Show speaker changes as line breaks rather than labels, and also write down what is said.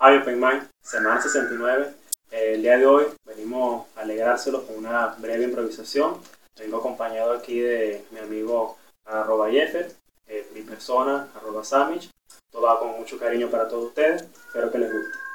Avio Open semana 69. Eh, el día de hoy venimos a alegrárselos con una breve improvisación. Vengo acompañado aquí de mi amigo arroba Jeffer, eh, mi persona arroba Samich. Todo va con mucho cariño para todos ustedes. Espero que les guste.